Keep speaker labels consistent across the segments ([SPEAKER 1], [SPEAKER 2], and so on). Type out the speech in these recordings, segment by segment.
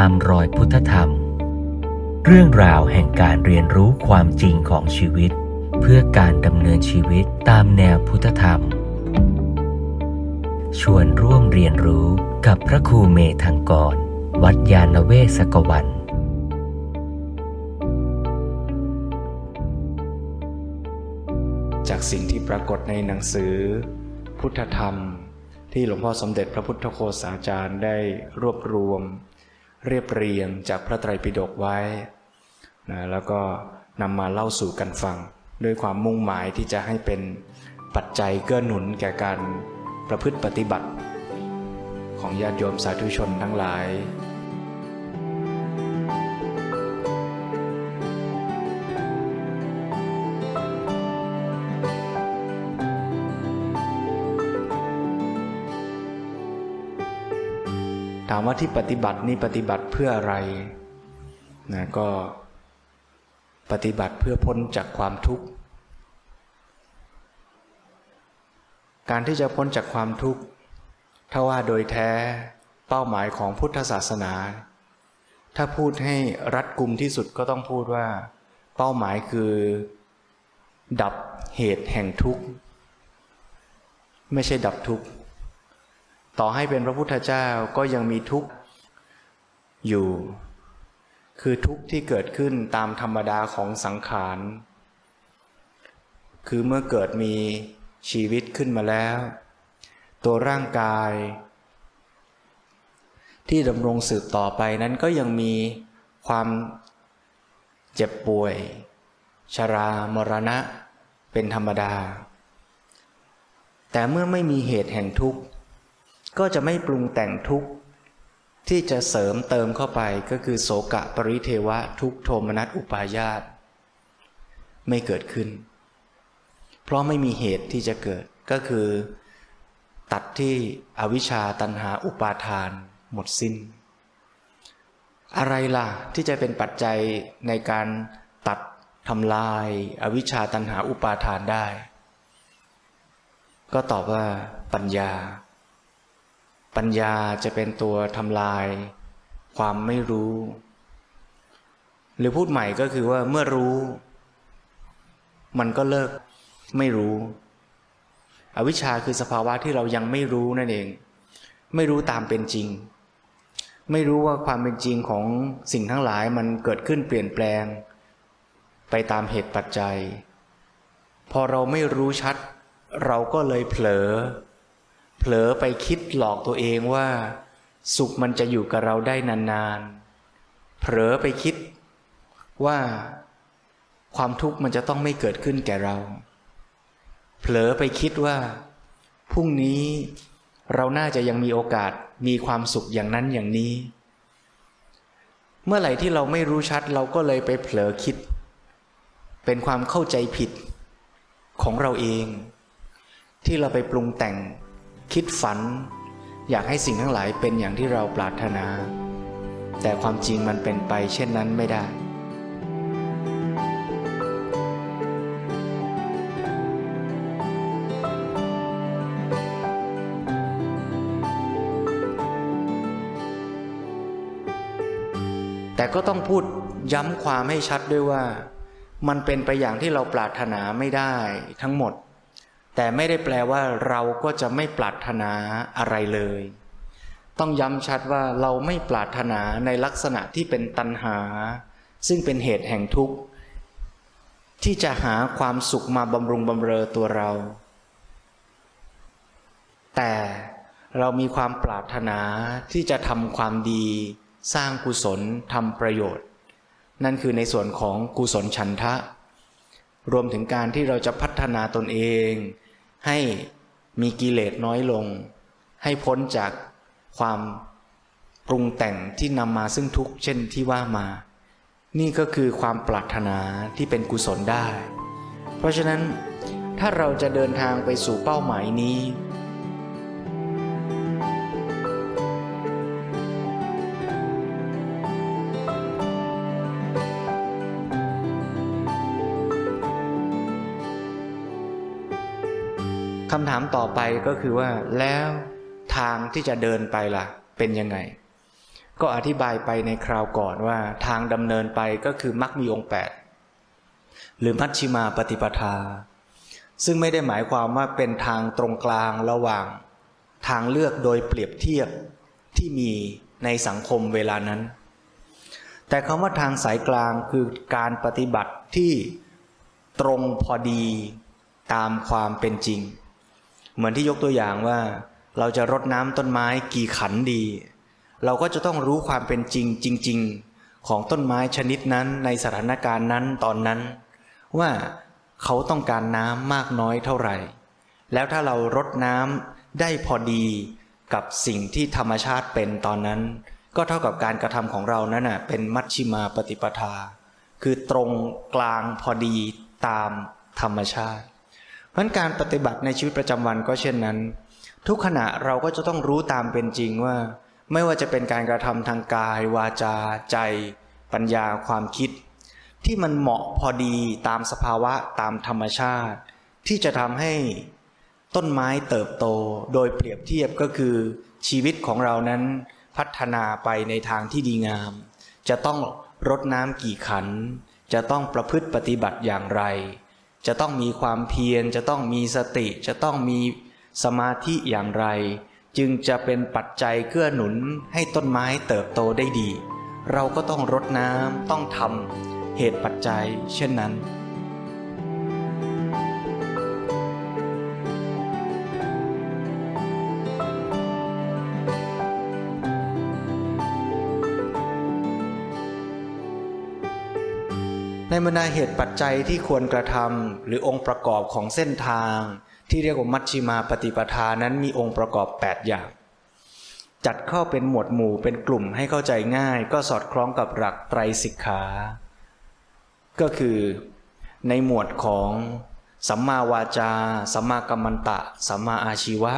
[SPEAKER 1] ตามรอยพุทธธรรม เรื่องราวแห่งการเรียนรู้ความจริงของชีวิต เพื่อการดำเนินชีวิตตามแนวพุทธธรรม ชวนร่วมเรียนรู้กับพระครูเมธังกร วัดยาณเวศกวัน
[SPEAKER 2] จากสิ่งที่ปรากฏในหนังสือ พุทธธรรม ที่หลวงพ่อสมเด็จพระพุทธโฆษาจารย์ได้รวบรวม เรียบเรียงจากพระไตรปิฎกไว้นะแล้วก็นำมาเล่าสู่กันฟัง ด้วยความมุ่งหมายที่จะให้เป็นปัจจัยเกื้อหนุนแก่การประพฤติปฏิบัติ ของญาติโยมสาธุชนทั้งหลายามว่าที่ปฏิบัตินี่ปฏิบัติเพื่ออะไรนะก็ปฏิบัติเพื่อพ้นจากความทุกข์ การที่จะพ้นจากความทุกข์ถ้าว่าโดยแท้เป้าหมายของพุทธศาสนา ถ้าพูดให้รัดกุมที่สุดก็ต้องพูดว่า เป้าหมายคือ ดับเหตุแห่งทุกข์ ไม่ใช่ดับทุกข์ ต่อให้เป็นพระพุทธเจ้าก็ยังมีทุกข์อยู่ คือทุกข์ที่เกิดขึ้นตามธรรมดาของสังขาร คือเมื่อเกิดมีชีวิตขึ้นมาแล้ว ตัวร่างกาย ที่ดำรงสืบต่อไปนั้นก็ยังมีความเจ็บป่วย ชรามรณะเป็นธรรมดา แต่เมื่อไม่มีเหตุแห่งทุกข์ ก็จะไม่ปรุงแต่งทุกข์ที่จะเสริมเติมเข้าไปก็คือโสกะปริเทวะทุกโทมนัสอุปายาตไม่เกิดขึ้น เพราะไม่มีเหตุที่จะเกิดก็คือ ตัดที่อวิชชาตันหาอุปาทาน หมดสิ้น อะไรล่ะที่จะเป็นปัจจัยในการตัดทำลายอวิชชาตันหาอุปาทานได้ ก็ตอบว่าปัญญา ปัญญาจะเป็นตัวทำลาย ความไม่รู้ หรือพูดใหม่ก็คือว่าเมื่อรู้ มันก็เลิกไม่รู้ อวิชชาคือสภาวะที่เรายังไม่รู้นั่นเอง ไม่รู้ตามเป็นจริง ไม่รู้ว่าความเป็นจริงของสิ่งทั้งหลายมันเกิดขึ้นเปลี่ยนแปลง ไปตามเหตุปัจจัย พอเราไม่รู้ชัด เราก็เลยเผลอ ผลอไปคิดหลอกตัวเองว่า สุขมันจะอยู่กับเราได้นานๆ เผลอไปคิดว่าความทุกข์มันจะต้องไม่เกิดขึ้นแก่เรา เผลอไปคิดว่าพรุ่งนี้เราน่าจะยังมีโอกาสมีความสุขอย่างนั้นอย่างนี้ เมื่อไหร่ที่เราไม่รู้ชัดเราก็เลยไปเผลอคิด เป็นความเข้าใจผิดของเราเอง ที่เราไปปรุงแต่ง คิดฝัน อยากให้สิ่งทั้งหลายเป็นอย่างที่เราปรารถนา แต่ความจริงมันเป็นไปเช่นนั้นไม่ได้แต่ก็ต้องพูดย้ำความให้ชัดด้วยว่า มันเป็นไปอย่างที่เราปรารถนาไม่ได้ทั้งหมด แต่ไม่ได้แปลว่าเราก็จะไม่ปรารถนาอะไรเลย ต้องย้ำชัดว่าเราไม่ปรารถนาในลักษณะที่เป็นตัณหา ซึ่งเป็นเหตุแห่งทุกข์ ที่จะหาความสุขมาบำรุงบำเรอตัวเรา แต่เรามีความปรารถนาที่จะทำความดี สร้างกุศลทำประโยชน์ นั่นคือในส่วนของกุศลชันทะ รวมถึงการที่เราจะพัฒนาตนเอง ให้มีกิเลสน้อยลง ให้พ้นจากความปรุงแต่งที่นำมาซึ่งทุกข์เช่นที่ว่ามา นี่ก็คือความปรารถนาที่เป็นกุศลได้ เพราะฉะนั้นถ้าเราจะเดินทางไปสู่เป้าหมายนี้ คำถามต่อไปก็คือว่า แล้วทางที่จะเดินไปล่ะ เป็นยังไง ก็อธิบายไปในคราวก่อนว่า ทางดำเนินไปก็คือมักมีองค์แปดหรือมัชชิมาปฏิปทา ซึ่งไม่ได้หมายความว่าเป็นทางตรงกลางระหว่าง ทางเลือกโดยเปรียบเทียบที่มีในสังคมเวลานั้น แต่คำว่าทางสายกลางคือการปฏิบัติที่ตรงพอดีตามความเป็นจริง เหมือนที่ยกตัวอย่างว่า เราจะรดน้ำต้นไม้กี่ขันดี เราก็จะต้องรู้ความเป็นจริงจริง ๆ ของต้นไม้ชนิดนั้นในสถานการณ์นั้นตอนนั้น ว่าเขาต้องการน้ำมากน้อยเท่าไหร่ แล้วถ้าเรารดน้ำได้พอดีกับสิ่งที่ธรรมชาติเป็นตอนนั้น ก็เท่ากับการกระทำของเรานั้นน่ะเป็นมัชชิมาปฏิปทา คือตรงกลางพอดีตามธรรมชาติ เพราะการปฏิบัติในชีวิตประจำวันก็เช่นนั้น ทุกขณะเราก็จะต้องรู้ตามเป็นจริงว่า ไม่ว่าจะเป็นการกระทำทางกาย วาจา ใจ ปัญญาความคิด ที่มันเหมาะพอดีตามสภาวะตามธรรมชาติ ที่จะทำให้ต้นไม้เติบโตโดยเปรียบเทียบก็คือ ชีวิตของเรานั้นพัฒนาไปในทางที่ดีงาม จะต้องรดน้ำกี่ขัน จะต้องประพฤติปฏิบัติอย่างไร จะต้องมีความเพียร จะต้องมีสติ จะต้องมีสมาธิอย่างไร จึงจะเป็นปัจจัยเกื้อหนุนให้ต้นไม้เติบโตได้ดี เราก็ต้องรดน้ำต้องทำเหตุปัจจัย เช่นนั้น ในบรรดาเหตุปัจจัยที่ควรกระทำหรือองค์ประกอบของเส้นทาง ที่เรียกว่ามัชชิมาปฏิปทานั้นมีองค์ประกอบ 8 อย่าง จัดเข้าเป็นหมวดหมู่เป็นกลุ่มให้เข้าใจง่าย ก็สอดคล้องกับหลักไตรสิกขา ก็คือในหมวดของสัมมาวาจา สัมมากัมมันตะ สัมมาอาชีวะ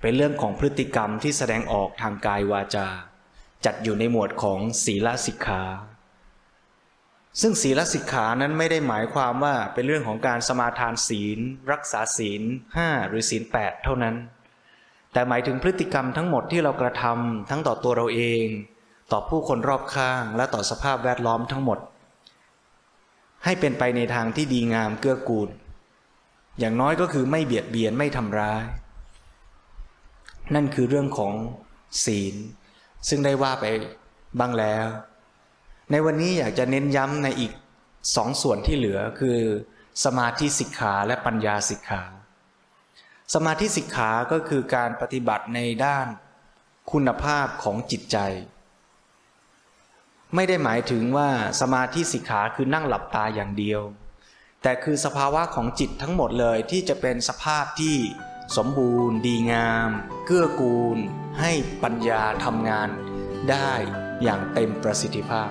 [SPEAKER 2] เป็นเรื่องของพฤติกรรมที่แสดงออกทางกายวาจา จัดอยู่ในหมวดของศีลสิกขา ซึ่งศีลสิกขานั้นไม่ได้หมายความว่าเป็นเรื่องของการสมาทานศีล รักษาศีลห้าหรือศีลแปดเท่านั้น แต่หมายถึงพฤติกรรมทั้งหมดที่เรากระทำทั้งต่อตัวเราเอง ต่อผู้คนรอบข้างและต่อสภาพแวดล้อมทั้งหมด ให้เป็นไปในทางที่ดีงามเกื้อกูล อย่างน้อยก็คือไม่เบียดเบียนไม่ทำร้าย นั่นคือเรื่องของศีล ซึ่งได้ว่าไปบ้างแล้ว ในวันนี้อยากจะเน้นย้ำในอีกสองส่วนที่เหลือคือ สมาธิสิกขาและปัญญาสิกขา สมาธิสิกขาก็คือการปฏิบัติในด้านคุณภาพของจิตใจ ไม่ได้หมายถึงว่าสมาธิสิกขาคือนั่งหลับตาอย่างเดียว แต่คือสภาวะของจิตทั้งหมดเลยที่จะเป็นสภาพที่สมบูรณ์ ดีงาม เกื้อกูล ให้ปัญญาทำงานได้อย่างเต็มประสิทธิภาพ